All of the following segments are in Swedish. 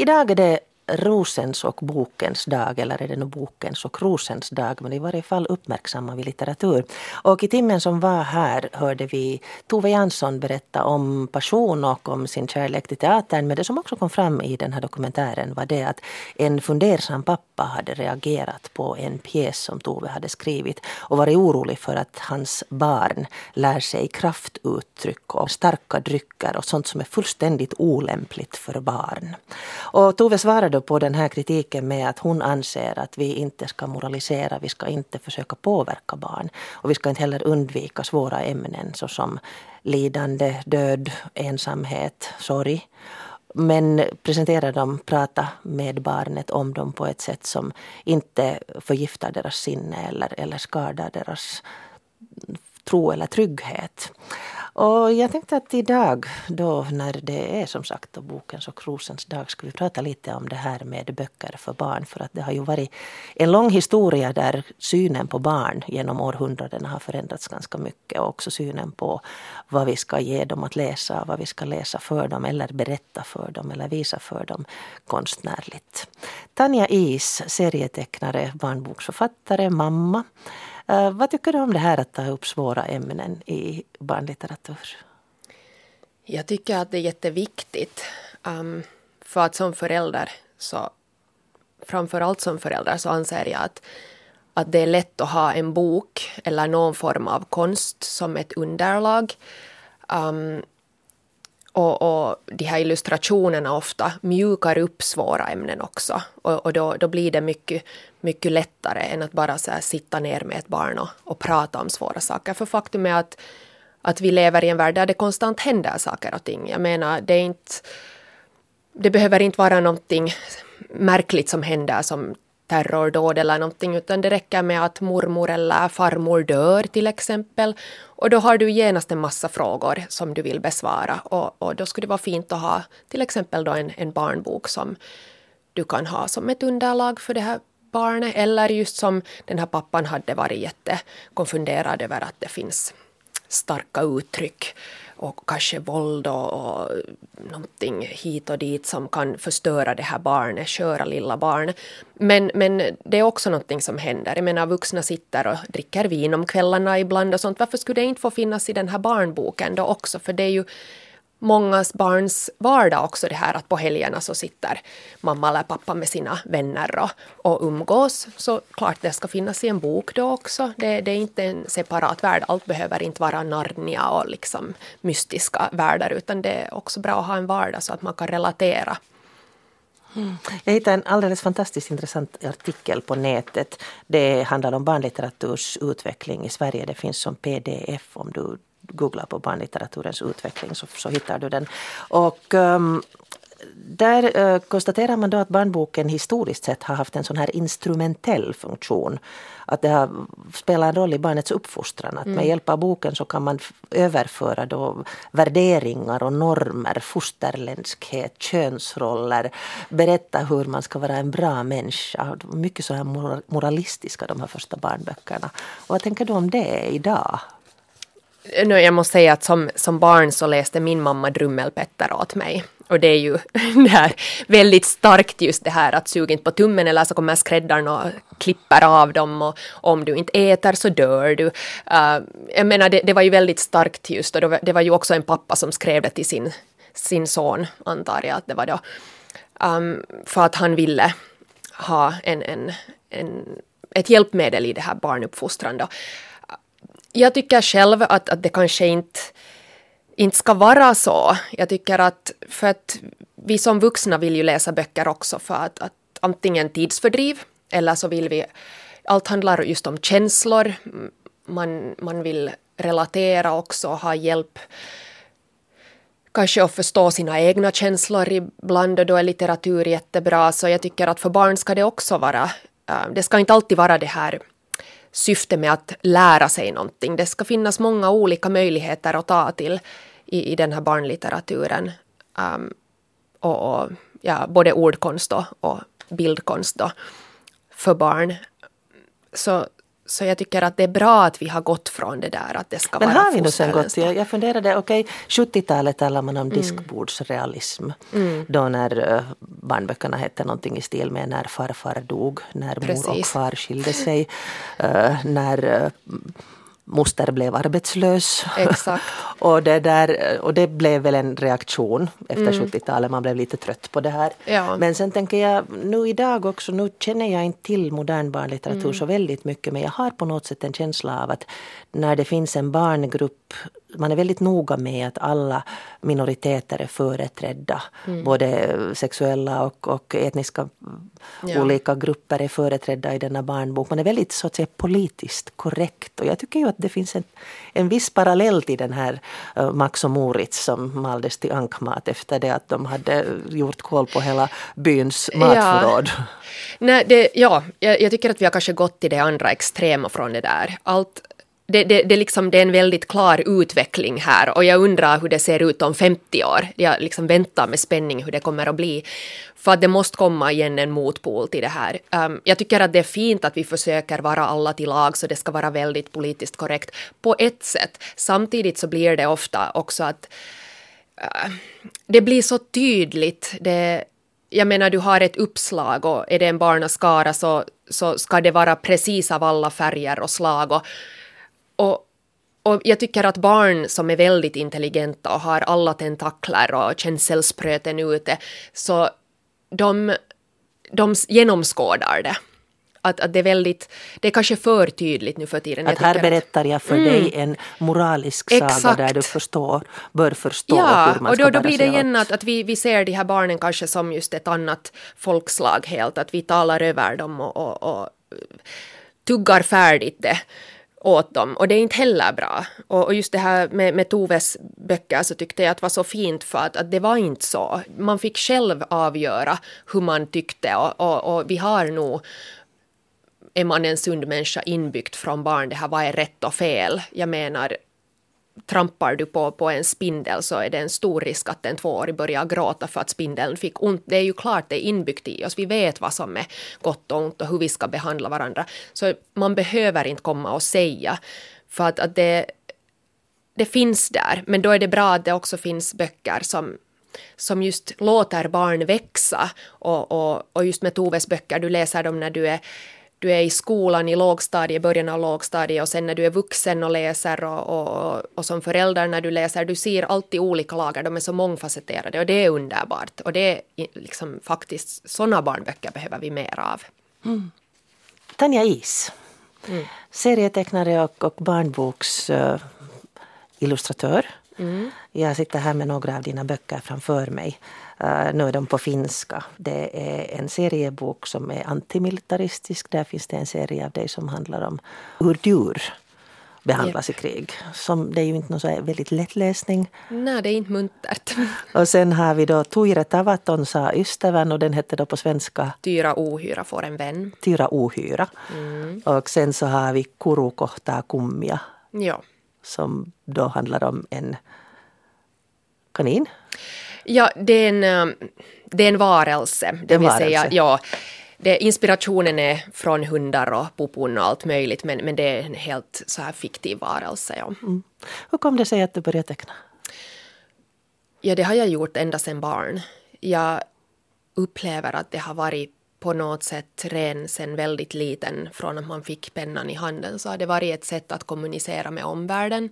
Idag är det rosens och bokens dag, eller är det nog bokens och rosens dag, men i varje fall uppmärksammar vi litteratur. Och i timmen som var här hörde vi Tove Jansson berätta om passion och om sin kärlek till teatern, men det som också kom fram i den här dokumentären var det att en fundersam pappa hade reagerat på en pjäs som Tove hade skrivit och varit orolig för att hans barn lär sig kraftuttryck och starka drycker och sånt som är fullständigt olämpligt för barn. Och Tove svarade på den här kritiken med att hon anser att vi inte ska moralisera, vi ska inte försöka påverka barn. Och vi ska inte heller undvika svåra ämnen såsom lidande, död, ensamhet, sorg. Men presentera dem, prata med barnet om dem på ett sätt som inte förgiftar deras sinne eller, eller skadar deras tro eller trygghet. Och jag tänkte att idag då när det är som sagt då bokens och rosens dag ska vi prata lite om det här med böcker för barn. För att det har ju varit en lång historia där synen på barn genom århundradena har förändrats ganska mycket. Och också synen på vad vi ska ge dem att läsa, vad vi ska läsa för dem eller berätta för dem eller visa för dem konstnärligt. Tanja Is, serietecknare, barnboksförfattare, mamma. Uh, vad tycker du om det här att ta upp svåra ämnen i barnlitteratur? Jag tycker att det är jätteviktigt. Um, för att som förälder så framförallt som förälder så anser jag att, att det är lätt att ha en bok eller någon form av konst som ett underlag. Um, och, och de här illustrationerna ofta mjukar upp svåra ämnen också. Och, och då, då blir det mycket, mycket lättare än att bara så sitta ner med ett barn och, och prata om svåra saker. För faktum är att, att vi lever i en värld där det konstant händer saker och ting. Jag menar, det är inte... Det behöver inte vara någonting märkligt som händer som terrordåd eller någonting utan det räcker med att mormor eller farmor dör till exempel. Och då har du genast en massa frågor som du vill besvara och, och då skulle det vara fint att ha till exempel då en, en barnbok som du kan ha som ett underlag för det här barnet eller just som den här pappan hade varit jättekonfunderad över att det finns starka uttryck och kanske våld och, och någonting hit och dit som kan förstöra det här barnet, köra lilla barn. Men, men det är också någonting som händer. Jag menar vuxna sitter och dricker vin om kvällarna ibland och sånt. Varför skulle det inte få finnas i den här barnboken då också? För det är ju mångas barns vardag också det här att på helgerna så sitter mamma eller pappa med sina vänner och, och umgås. Så klart det ska finnas i en bok då också. Det, det, är inte en separat värld. Allt behöver inte vara Narnia och liksom mystiska världar utan det är också bra att ha en vardag så att man kan relatera. Mm. Jag hittade en alldeles fantastiskt intressant artikel på nätet. Det handlar om barnlitteraturs utveckling i Sverige. Det finns som pdf om du googlar på barnlitteraturens utveckling så, så hittar du den. Och um, där uh, konstaterar man då att barnboken historiskt sett har haft en sån här instrumentell funktion. Att det har spelat en roll i barnets uppfostran. Att mm. med hjälp av boken så kan man överföra då värderingar och normer, fosterländskhet, könsroller, berätta hur man ska vara en bra människa. Mycket så här moralistiska de här första barnböckerna. Och vad tänker du om det idag? Jag måste säga att som, som barn så läste min mamma Drummelpetter åt mig. Och det är ju det här väldigt starkt just det här att sug inte på tummen eller så kommer skräddaren och klipper av dem och om du inte äter så dör du. Uh, jag menar det, det, var ju väldigt starkt just och det var ju också en pappa som skrev det till sin, sin son antar jag att det var då. Um, för att han ville ha en, en, en, ett hjälpmedel i det här barnuppfostran då jag tycker själv att, att det kanske inte, inte ska vara så. Jag tycker att för att vi som vuxna vill ju läsa böcker också för att, att antingen tidsfördriv eller så vill vi, allt handlar just om känslor. Man, man vill relatera också, ha hjälp kanske att förstå sina egna känslor ibland och då är litteratur jättebra. Så jag tycker att för barn ska det också vara, eh, det ska inte alltid vara det här syfte med att lära sig någonting. Det ska finnas många olika möjligheter att ta till i, i den här barnlitteraturen. Um, och, och, ja, både ordkonst och, och bildkonst då, för barn. Så, så jag tycker att det är bra att vi har gått från det där att det ska Men vara har vi nu sen gått? Jag, jag funderade, okej, 70-talet talar man om diskbordsrealism. Då när uh, barnböckerna hette någonting i stil med när farfar dog, när mor och Precis. far skilde sig, eh, när eh, moster blev arbetslös. Exakt. och, det där, och det blev väl en reaktion efter 70-talet, man blev lite trött på det här. Ja. Men sen tänker jag nu idag också, nu känner jag inte till modern barnlitteratur så väldigt mycket men jag har på något sätt en känsla av att när det finns en barngrupp man är väldigt noga med att alla minoriteter är företrädda. Både sexuella och, och etniska Ja. olika grupper är företrädda i denna barnbok. Man är väldigt så att säga, politiskt korrekt. Och jag tycker ju att det finns en, en viss parallell till den här uh, Max och Moritz som maldes till ankmat efter det att de hade gjort koll på hela byns matförråd. Nej, det, ja, jag, jag tycker att vi har kanske gått till det andra extrema från det där. Allt, det, det, det, liksom, det är en väldigt klar utveckling här och jag undrar hur det ser ut om 50 år. Jag liksom väntar med spänning hur det kommer att bli. För att det måste komma igen en motpol till det här. Um, jag tycker att det är fint att vi försöker vara alla till lag så det ska vara väldigt politiskt korrekt på ett sätt. Samtidigt så blir det ofta också att uh, det blir så tydligt. Det, jag menar, du har ett uppslag och är det en barnaskara så, så ska det vara precis av alla färger och slag. Och, och, och jag tycker att barn som är väldigt intelligenta och har alla tentakler och känselspröten ute, så de, de genomskådar det. Att, att det är väldigt, det är kanske för tydligt nu för tiden. Att här berättar jag för dig en moralisk saga Exakt. där du förstår, bör förstå Ja, hur man och ska då, då bära blir det igen att, att vi, vi ser de här barnen kanske som just ett annat folkslag helt, att vi talar över dem och, och, och tuggar färdigt det åt dem och det är inte heller bra. Och, och just det här med, med Toves böcker så tyckte jag att var så fint för att, att det var inte så. Man fick själv avgöra hur man tyckte och, och, och vi har nog är man en sund människa inbyggt från barn, det här vad är rätt och fel? Jag menar, trampar du på, på en spindel så är det en stor risk att en tvåårig börjar gråta för att spindeln fick ont. Det är ju klart det är inbyggt i oss. Vi vet vad som är gott och ont och hur vi ska behandla varandra. Så man behöver inte komma och säga för att, att det, det finns där. Men då är det bra att det också finns böcker som som just låter barn växa. Och, och, och just med Toves böcker, du läser dem när du är du är i skolan i lågstadiet, början av lågstadiet och sen när du är vuxen och läser och, och, och som förälder när du läser, du ser alltid olika lager, de är så mångfacetterade och det är underbart. Och det är liksom faktiskt, sådana barnböcker behöver vi mer av. Tanja Is, Mm. serietecknare och, och barnboksillustratör. illustratör. Mm. Jag sitter här med några av dina böcker framför mig. Uh, nu är de på finska. Det är en seriebok som är antimilitaristisk. Där finns det en serie av dig som handlar om hur djur behandlas i krig. Som, det är ju inte någon så väldigt lätt läsning. Nej, det är inte muntert. Och sen har vi då Tuire Tavaton sa ystävän och den hette då på svenska Tyra ohyra får en vän. Tyra ohyra. Mm. Och sen så har vi Kuru kohtaa kummia Ja. Som då handlar om en kanin. Ja, det är en, eh, det är en varelse. Det En vill varelse. säga, ja, det, inspirationen är från hundar och popon och allt möjligt, men, men det är en helt så här fiktiv varelse. Ja. Mm. Hur kom det sig att du började teckna? ja, det har jag gjort ända sedan barn. Jag upplever att det har varit på något sätt ren sen väldigt liten, från att man fick pennan i handen, så har det varit ett sätt att kommunicera med omvärlden.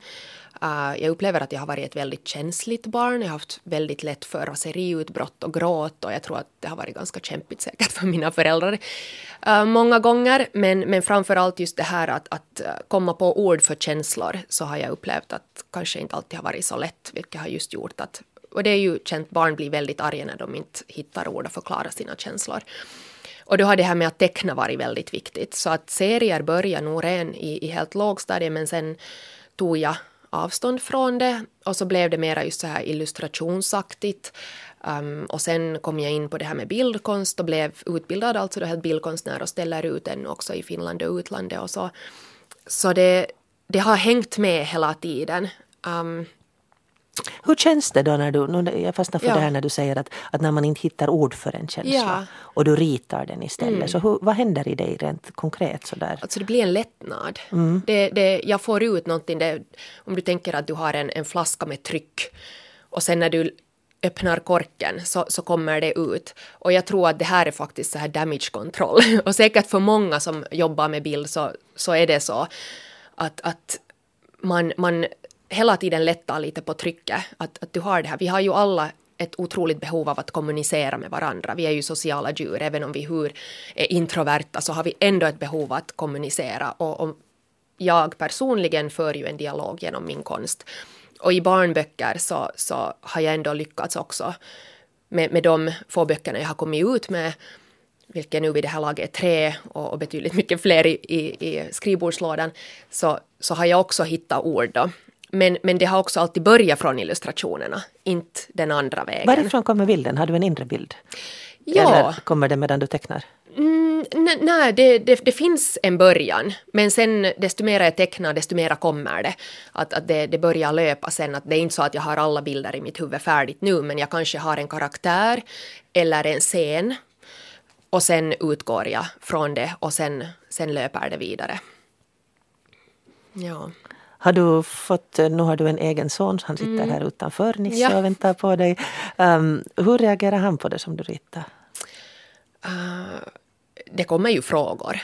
Uh, jag upplever att jag har varit ett väldigt känsligt barn. Jag har haft väldigt lätt för raseriutbrott och gråt och jag tror att det har varit ganska kämpigt säkert för mina föräldrar uh, många gånger. Men, men framför allt just det här att, att komma på ord för känslor så har jag upplevt att kanske inte alltid har varit så lätt, vilket har just gjort att och det är ju känt, barn blir väldigt arga när de inte hittar ord att förklara sina känslor. Och då har det här med att teckna varit väldigt viktigt. Så att serier började nog redan i, i helt lågstadiet men sen tog jag avstånd från det och så blev det mera just så här illustrationsaktigt. Um, och sen kom jag in på det här med bildkonst och blev utbildad alltså då helt bildkonstnär och ställer ut den också i Finland och utlandet och så. Så det, det har hängt med hela tiden. Um, hur känns det då när du, nu, jag fastnar för Ja. det här när du säger att, att när man inte hittar ord för en känsla Ja. och du ritar den istället. Mm. Så hur, vad händer i dig rent konkret sådär? Alltså det blir en lättnad. Det, det, jag får ut någonting, det, om du tänker att du har en, en flaska med tryck och sen när du öppnar korken så, så kommer det ut. Och jag tror att det här är faktiskt så här damage control. Och säkert för många som jobbar med bild så, så är det så att, att man, man hela tiden lättar lite på trycket. Att, att du har det här. Vi har ju alla ett otroligt behov av att kommunicera med varandra. Vi är ju sociala djur, även om vi hur är introverta så har vi ändå ett behov att kommunicera. Och, och jag personligen för ju en dialog genom min konst. Och i barnböcker så, så har jag ändå lyckats också med, med de få böckerna jag har kommit ut med vilket nu vid det här laget är tre och, och betydligt mycket fler i, i, i skrivbordslådan, så, så har jag också hittat ord då. Men, men det har också alltid börjat från illustrationerna, inte den andra vägen. Varifrån kommer bilden? Har du en inre bild? Ja. Eller kommer det medan du tecknar? Mm, ne- nej, det, det, det finns en början, men sen desto mer jag tecknar, desto mer kommer det. Att, att det, det börjar löpa sen, att det är inte så att jag har alla bilder i mitt huvud färdigt nu, men jag kanske har en karaktär eller en scen och sen utgår jag från det och sen, sen löper det vidare. Ja. Har du fått, nu har du en egen son, han sitter här utanför Nisse Mm. Ja. och väntar på dig. Um, hur reagerar han på det som du ritar? det kommer ju frågor.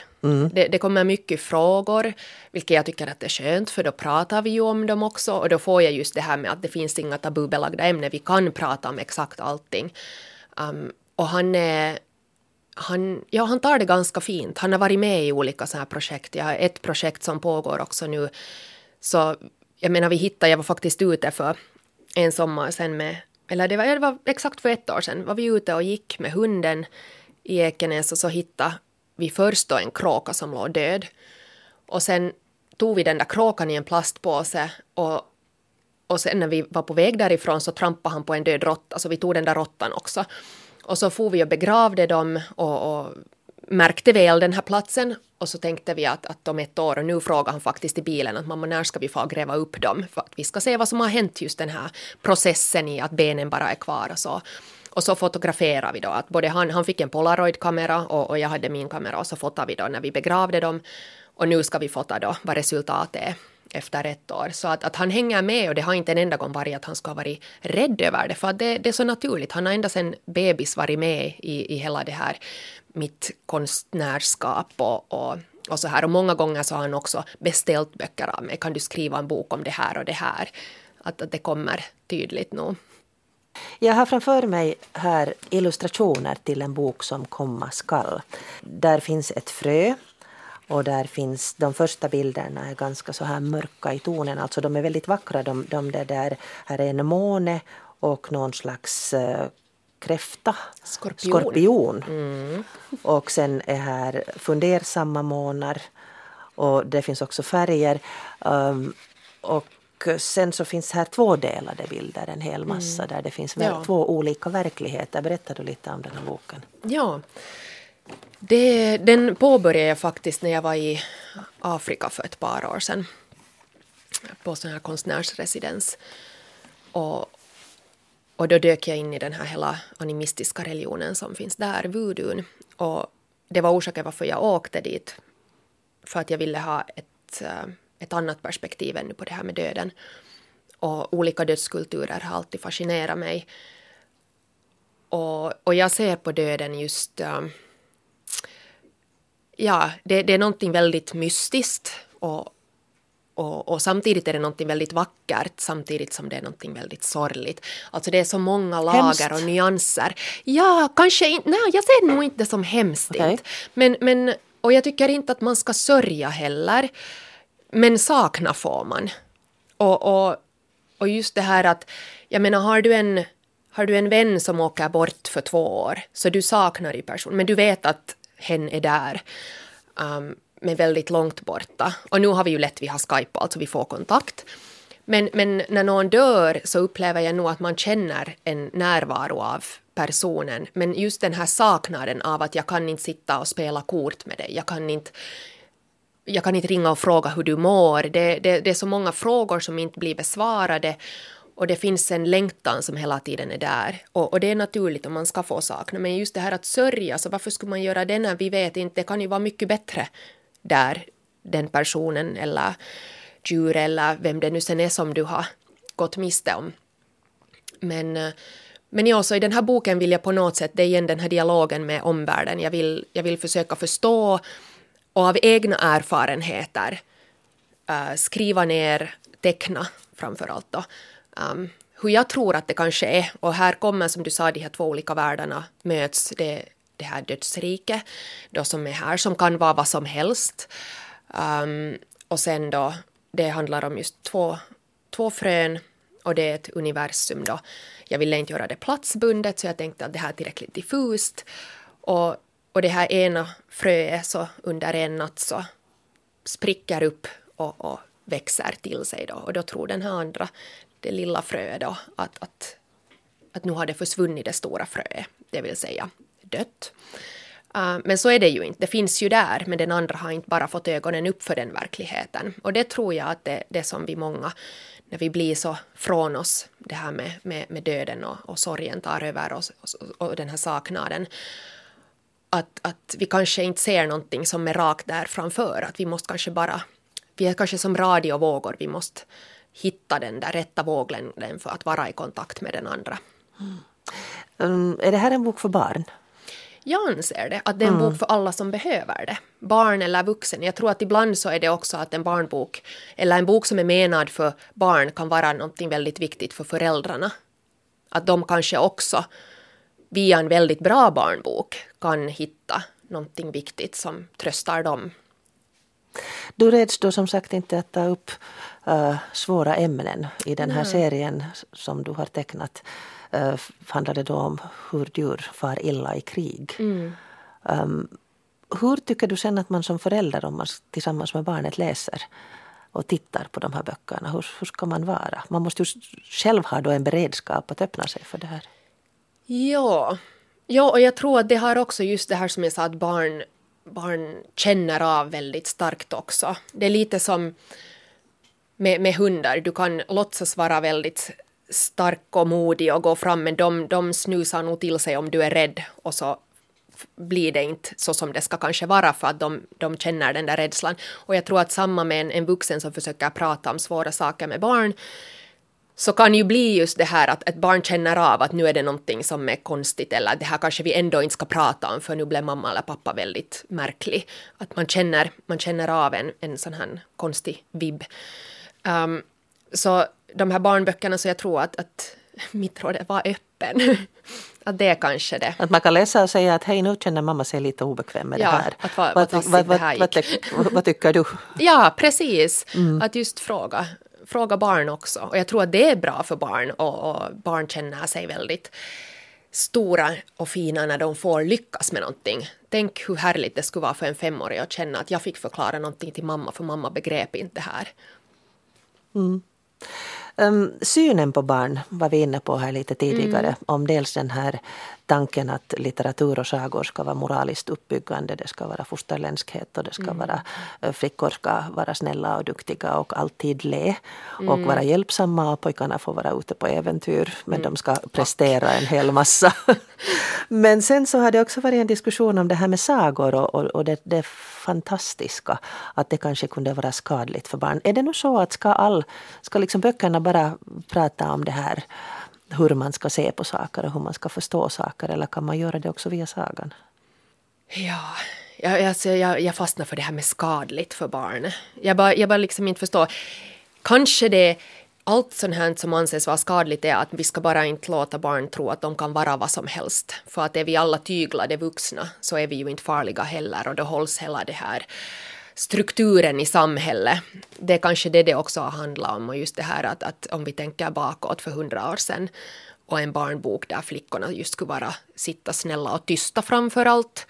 Det, det kommer mycket frågor, vilket jag tycker att det är skönt, för då pratar vi ju om dem också. Och då får jag just det här med att det finns inga tabubelagda ämnen, vi kan prata om exakt allting. Um, och han är... Han, ja, han tar det ganska fint. Han har varit med i olika så här projekt. Jag har ett projekt som pågår också nu. Så jag menar, vi hittade, jag var faktiskt ute för en sommar sen med, eller det var, det var exakt för ett år sedan, var vi ute och gick med hunden i Ekenäs och så hittade vi först då en kråka som låg död. Och sen tog vi den där kråkan i en plastpåse och, och sen när vi var på väg därifrån så trampade han på en död råtta, så vi tog den där råttan också. Och så for vi och begravde dem och, och märkte väl den här platsen och så tänkte vi att, att om ett år, och nu frågar han faktiskt i bilen att mamma när ska vi få gräva upp dem för att vi ska se vad som har hänt just den här processen i att benen bara är kvar och så. Och så fotograferar vi då att både han, han fick en polaroidkamera och, och jag hade min kamera och så fotade vi då när vi begravde dem och nu ska vi fota då vad resultatet är efter ett år. Så att, att han hänger med och det har inte en enda gång varit att han ska ha varit rädd över det för att det, det är så naturligt. Han har ända sedan bebis varit med i, i hela det här mitt konstnärskap och, och, och så här. Och många gånger så har han också beställt böcker av mig. Kan du skriva en bok om det här och det här? Att, att det kommer tydligt nog. Jag har framför mig här illustrationer till en bok som komma skall. Där finns ett frö och där finns de första bilderna är ganska så här mörka i tonen. Alltså de är väldigt vackra. De, de där, här är en måne och någon slags eh, kräfta. Skorpion. Skorpion. Och sen är här fundersamma månar. Och det finns också färger. Um, och sen så finns här tvådelade bilder, en hel massa där det finns Ja. två olika verkligheter. Berättar du lite om den här boken? Ja. Det, den påbörjade jag faktiskt när jag var i Afrika för ett par år sedan. På sån här konstnärsresidens. Och, och då dök jag in i den här hela animistiska religionen som finns där, voodoon. Och det var orsaken varför jag åkte dit. För att jag ville ha ett, eh, ett annat perspektiv ännu på det här med döden. Och olika dödskulturer har alltid fascinerat mig. Och, och jag ser på döden just... Eh, ja, det, det är någonting väldigt mystiskt och, och, och samtidigt är det någonting väldigt vackert samtidigt som det är någonting väldigt sorgligt. Alltså det är så många lager Hemskt. och nyanser. Ja, kanske inte... Nej, jag ser nog inte det som hemskt. Okej. inte. Men, men, och jag tycker inte att man ska sörja heller. Men sakna får man. Och, och, och just det här att, jag menar har du en har du en vän som åker bort för två år, så du saknar ju person, men du vet att hen är där, um, men väldigt långt borta. Och nu har vi ju lätt, vi har Skype, alltså vi får kontakt. Men, men när någon dör så upplever jag nog att man känner en närvaro av personen. Men just den här saknaden av att jag kan inte sitta och spela kort med dig, jag kan inte jag kan inte ringa och fråga hur du mår. Det, det, det är så många frågor som inte blir besvarade. och det finns en längtan som hela tiden är där. Och, och, det är naturligt om man ska få sakna. Men just det här att sörja, så varför skulle man göra det när vi vet inte, det kan ju vara mycket bättre där den personen eller djur eller vem det nu sen är som du har gått miste om. Men, eh, men ja, så i den här boken vill jag på något sätt, det är igen den här dialogen med omvärlden, jag vill, jag vill försöka förstå och av egna erfarenheter uh, skriva ner, teckna framför allt då, um, hur jag tror att det kanske är. Och här kommer som du sa de här två olika världarna möts. Det, det här dödsriket då som är här som kan vara vad som helst. Um, och sen då det handlar om just två, två frön och det är ett universum då. Jag ville inte göra det platsbundet så jag tänkte att det här är tillräckligt diffust. Och, och det här ena fröet så under en natt så spricker upp och, och växer till sig då och då tror den här andra, det lilla fröet då, att, att, att nu har det försvunnit det stora fröet, det vill säga dött. Uh, men så är det ju inte, det finns ju där, men den andra har inte bara fått ögonen upp för den verkligheten. Och det tror jag att det, det som vi många, när vi blir så från oss, det här med, med, med döden och, och sorgen tar över oss och, och den här saknaden, att, att vi kanske inte ser någonting som är rakt där framför, att vi måste kanske bara vi är kanske som radiovågor, vi måste hitta den där rätta våglängden för att vara i kontakt med den andra. Mm. Um, är det här en bok för barn? Jag anser det, att det är en mm. bok för alla som behöver det. Barn eller vuxen. Jag tror att ibland så är det också att en barnbok, eller en bok som är menad för barn, kan vara någonting väldigt viktigt för föräldrarna. Att de kanske också via en väldigt bra barnbok kan hitta någonting viktigt som tröstar dem du räds då som sagt inte att ta upp uh, svåra ämnen i den här Nej. serien som du har tecknat. Handlar det då om hur djur far illa i krig. Mm. Um, hur tycker du sen att man som förälder, om man tillsammans med barnet läser och tittar på de här böckerna, hur, hur ska man vara? Man måste ju själv ha då en beredskap att öppna sig för det här. Ja, ja och jag tror att det har också just det här som jag sa att barn barn känner av väldigt starkt också. Det är lite som med, med hundar, du kan låtsas vara väldigt stark och modig och gå fram men de, de snusar nog till sig om du är rädd och så blir det inte så som det ska kanske vara för att de, de känner den där rädslan. Och jag tror att samma med en, en vuxen som försöker prata om svåra saker med barn så kan ju bli just det här att ett barn känner av att nu är det någonting som är konstigt eller det här kanske vi ändå inte ska prata om för nu blev mamma eller pappa väldigt märklig. Att man känner, man känner av en, en sån här konstig vibb. Um, så de här barnböckerna så jag tror att, att mitt råd är var öppen. att det är kanske det. Att man kan läsa och säga att hej nu känner mamma sig lite obekväm med ja, det här. Att vad, vad, vad, vad, vad, tycker du? Ja, precis. Mm. Att just fråga fråga barn också. Och jag tror att det är bra för barn och, och barn känner sig väldigt stora och fina när de får lyckas med någonting. Tänk hur härligt det skulle vara för en femåring att känna att jag fick förklara någonting till mamma för mamma begrep inte det här. Mm. Um, synen på barn var vi inne på här lite tidigare. Mm. Om dels den här tanken att litteratur och sagor ska vara moraliskt uppbyggande. Det ska vara fosterländskhet och det ska mm. vara eh, flickor ska vara snälla och duktiga och alltid le mm. och vara hjälpsamma och pojkarna får vara ute på äventyr men mm. de ska prestera en hel massa. men sen så har det också varit en diskussion om det här med sagor och, och, och det, det fantastiska att det kanske kunde vara skadligt för barn. Är det nu så att ska, all, ska liksom böckerna bara prata om det här hur man ska se på saker och hur man ska förstå saker eller kan man göra det också via sagan? Ja, jag, alltså, jag, jag fastnar för det här med skadligt för barn. Jag bara, jag bara liksom inte förstår. Kanske det allt sånt här som anses vara skadligt är att vi ska bara inte låta barn tro att de kan vara vad som helst. För att är vi alla tyglade vuxna så är vi ju inte farliga heller och då hålls hela det här strukturen i samhället. Det är kanske det det också har handlat om och just det här att, att om vi tänker bakåt för hundra år sedan och en barnbok där flickorna just skulle vara sitta snälla och tysta framför allt.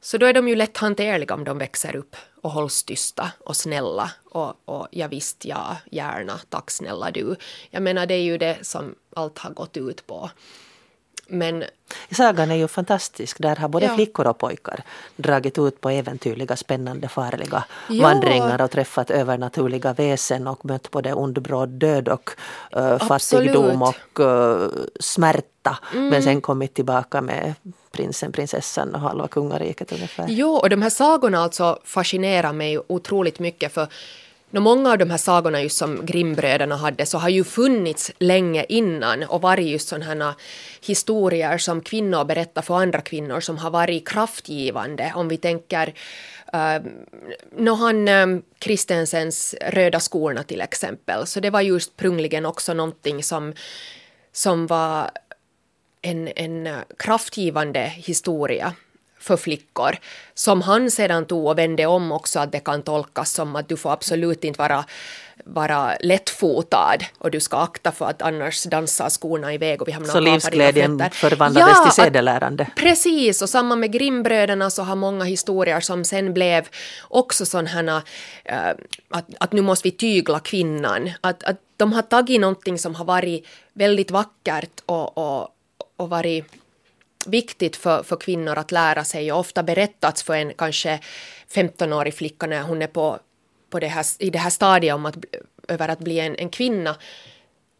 Så då är de ju lätt hanterliga om de växer upp och hålls tysta och snälla och, och ja visst, ja, gärna, tack snälla du. Jag menar det är ju det som allt har gått ut på. Men Sagan är ju fantastisk. Där har både Ja. flickor och pojkar dragit ut på äventyrliga, spännande, farliga Ja. vandringar och träffat övernaturliga väsen och mött både ond, bråd död och uh. Mm. fattigdom och uh, smärta. Men sen kommit tillbaka med prinsen, prinsessan och halva kungariket ungefär. Jo, och de här sagorna alltså fascinerar mig otroligt mycket för nå, många av de här sagorna just som Grimbröderna hade så har ju funnits länge innan och varit just sådana historier som kvinnor berättar för andra kvinnor som har varit kraftgivande. Om vi tänker uh, nå han um, Kristensens Röda skorna till exempel så det var just ursprungligen också någonting som, som var en, en eh, kraftgivande historia för flickor som han sedan tog och vände om också att det kan tolkas som att du får absolut inte vara, vara lättfotad och du ska akta för att annars dansar skorna iväg och vi hamnar Så livsglädjen förvandlades Ja, till sedelärande. Precis, och samma med Grimbröderna så har många historier som sen blev också sådana här äh, att, att nu måste vi tygla kvinnan. Att, att de har tagit någonting som har varit väldigt vackert och, och, och varit viktigt för, för kvinnor att lära sig och ofta berättats för en kanske 15-årig flicka när hon är på, på det här, i det här stadiet om att, över att bli en, en kvinna.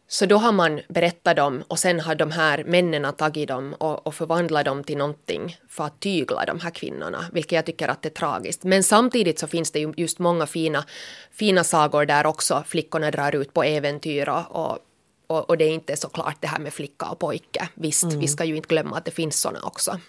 Så då har man berättat dem och sen har de här männen tagit dem och, och förvandlat dem till någonting för att tygla de här kvinnorna, vilket jag tycker att det är tragiskt. Men samtidigt så finns det ju just många fina, fina sagor där också flickorna drar ut på äventyr och, och, och, och det är inte så klart det här med flicka och pojke. Visst, vi ska ju inte glömma att det finns såna också.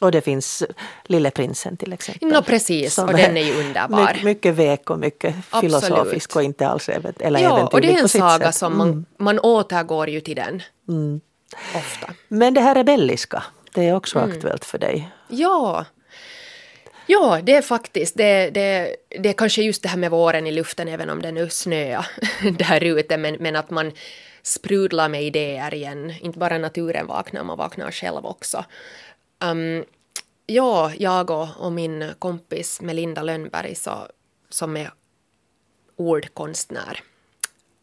Och det finns Lille prinsen till exempel. Nå precis, och den är ju underbar. Mycket, mycket vek och mycket Absolut. filosofisk och inte alls eller Ja, och det är en saga sätt. som man, man återgår ju till den. Ofta. Men det här rebelliska, det är också Mm. aktuellt för dig. Ja. Ja, det är faktiskt, det, det, det är kanske just det här med våren i luften, även om det nu snöar där ute, men, men att man sprudla med idéer igen. Inte bara naturen vaknar, man vaknar själv också. Um, ja, jag och, och min kompis Melinda Lönnberg, så, som är ordkonstnär,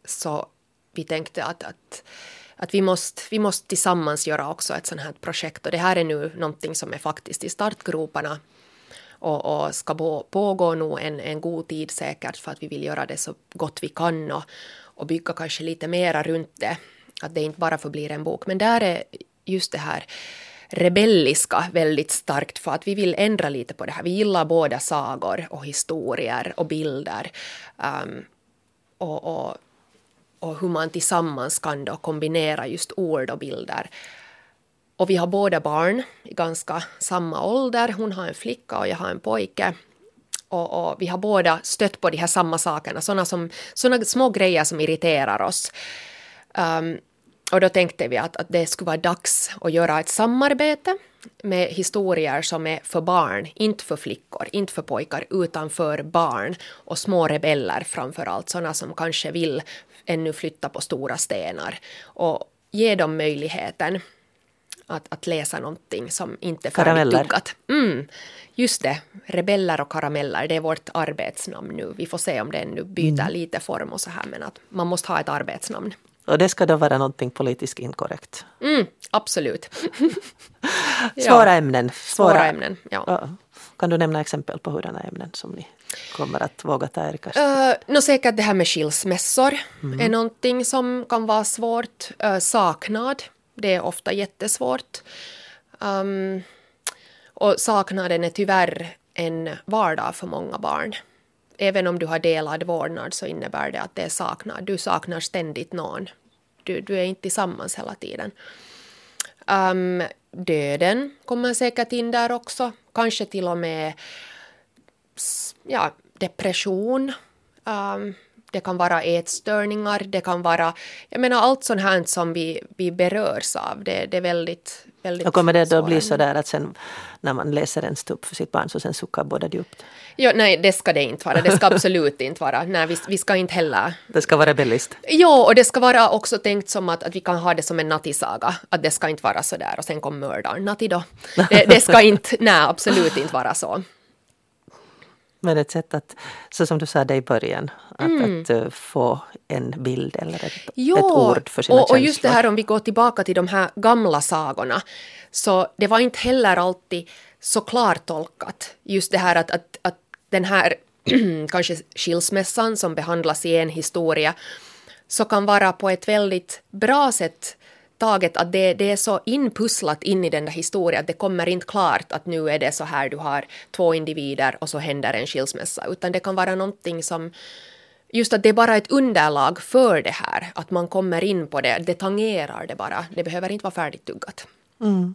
så vi tänkte att, att, att vi, måste, vi måste tillsammans göra också ett sånt här projekt. Och det här är nu någonting som är faktiskt i startgroparna och, och ska pågå nog en, en god tid säkert för att vi vill göra det så gott vi kan och, och bygga kanske lite mera runt det. Att det inte bara förblir en bok. Men där är just det här rebelliska väldigt starkt för att vi vill ändra lite på det här. Vi gillar båda sagor och historier och bilder. Um, och, och, och hur man tillsammans kan då kombinera just ord och bilder. Och vi har båda barn i ganska samma ålder. Hon har en flicka och jag har en pojke. Och, och vi har båda stött på de här samma sakerna, sådana som, såna små grejer som irriterar oss. Um, och då tänkte vi att, att det skulle vara dags att göra ett samarbete med historier som är för barn, inte för flickor, inte för pojkar, utan för barn och små rebeller framför allt, sådana som kanske vill ännu flytta på stora stenar och ge dem möjligheten att, att läsa någonting som inte är färdigtuggat. Mm, just det, rebeller och karameller, det är vårt arbetsnamn nu. Vi får se om det ännu byter lite form och så här, men att man måste ha ett arbetsnamn. Och det ska då vara någonting politiskt inkorrekt. Mm, absolut. Ja. Svåra ämnen. Svåra ämnen, ja. Ja. Kan du nämna exempel på hurdana ämnen som ni kommer att våga ta er kast? Uh, nå säkert det här med skilsmässor är någonting som kan vara svårt. Uh, saknad, det är ofta jättesvårt. Um, och saknaden är tyvärr en vardag för många barn. Även om du har delad vårdnad så innebär det att det är saknad. Du saknar ständigt någon. Du, du är inte tillsammans hela tiden. Um, döden kommer säkert in där också. Kanske till och med ja, depression. Um, det kan vara ätstörningar, det kan vara... Jag menar allt sånt här som vi, vi berörs av. Det, det är väldigt, väldigt Och kommer det då bli så där att sen när man läser en stupp för sitt barn så sen suckar båda djupt? Ja, nej, det ska det inte vara. Det ska absolut inte vara. Nej, vi, vi ska inte heller... Det ska vara rebelliskt. Jo, och det ska vara också tänkt som att, att vi kan ha det som en nattisaga. Att det ska inte vara så där och sen kom mördaren. Natti då. Det, det ska inte, nej, absolut inte vara så. Men ett sätt att, så som du sa i början, att, mm. att uh, få en bild eller ett, jo, ett ord för sina och, känslor. Och just det här om vi går tillbaka till de här gamla sagorna, så det var inte heller alltid så klartolkat. Just det här att, att, att den här kanske skilsmässan som behandlas i en historia så kan vara på ett väldigt bra sätt taget att det, det är så inpusslat in i den där historien att det kommer inte klart att nu är det så här du har två individer och så händer en skilsmässa utan det kan vara någonting som just att det är bara ett underlag för det här att man kommer in på det, det tangerar det bara, det behöver inte vara färdigt tuggat. Mm.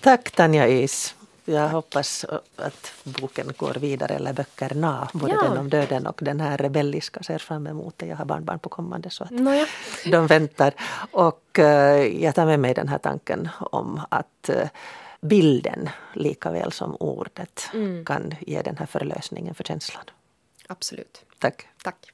Tack Tanja Is. Jag hoppas att boken går vidare, eller böckerna, både ja. den om döden och den här rebelliska ser fram emot det. Jag har barnbarn på kommande så att Nåja. de väntar. Och uh, jag tar med mig den här tanken om att uh, bilden lika väl som ordet mm. kan ge den här förlösningen för känslan. Absolut. Tack. Tack.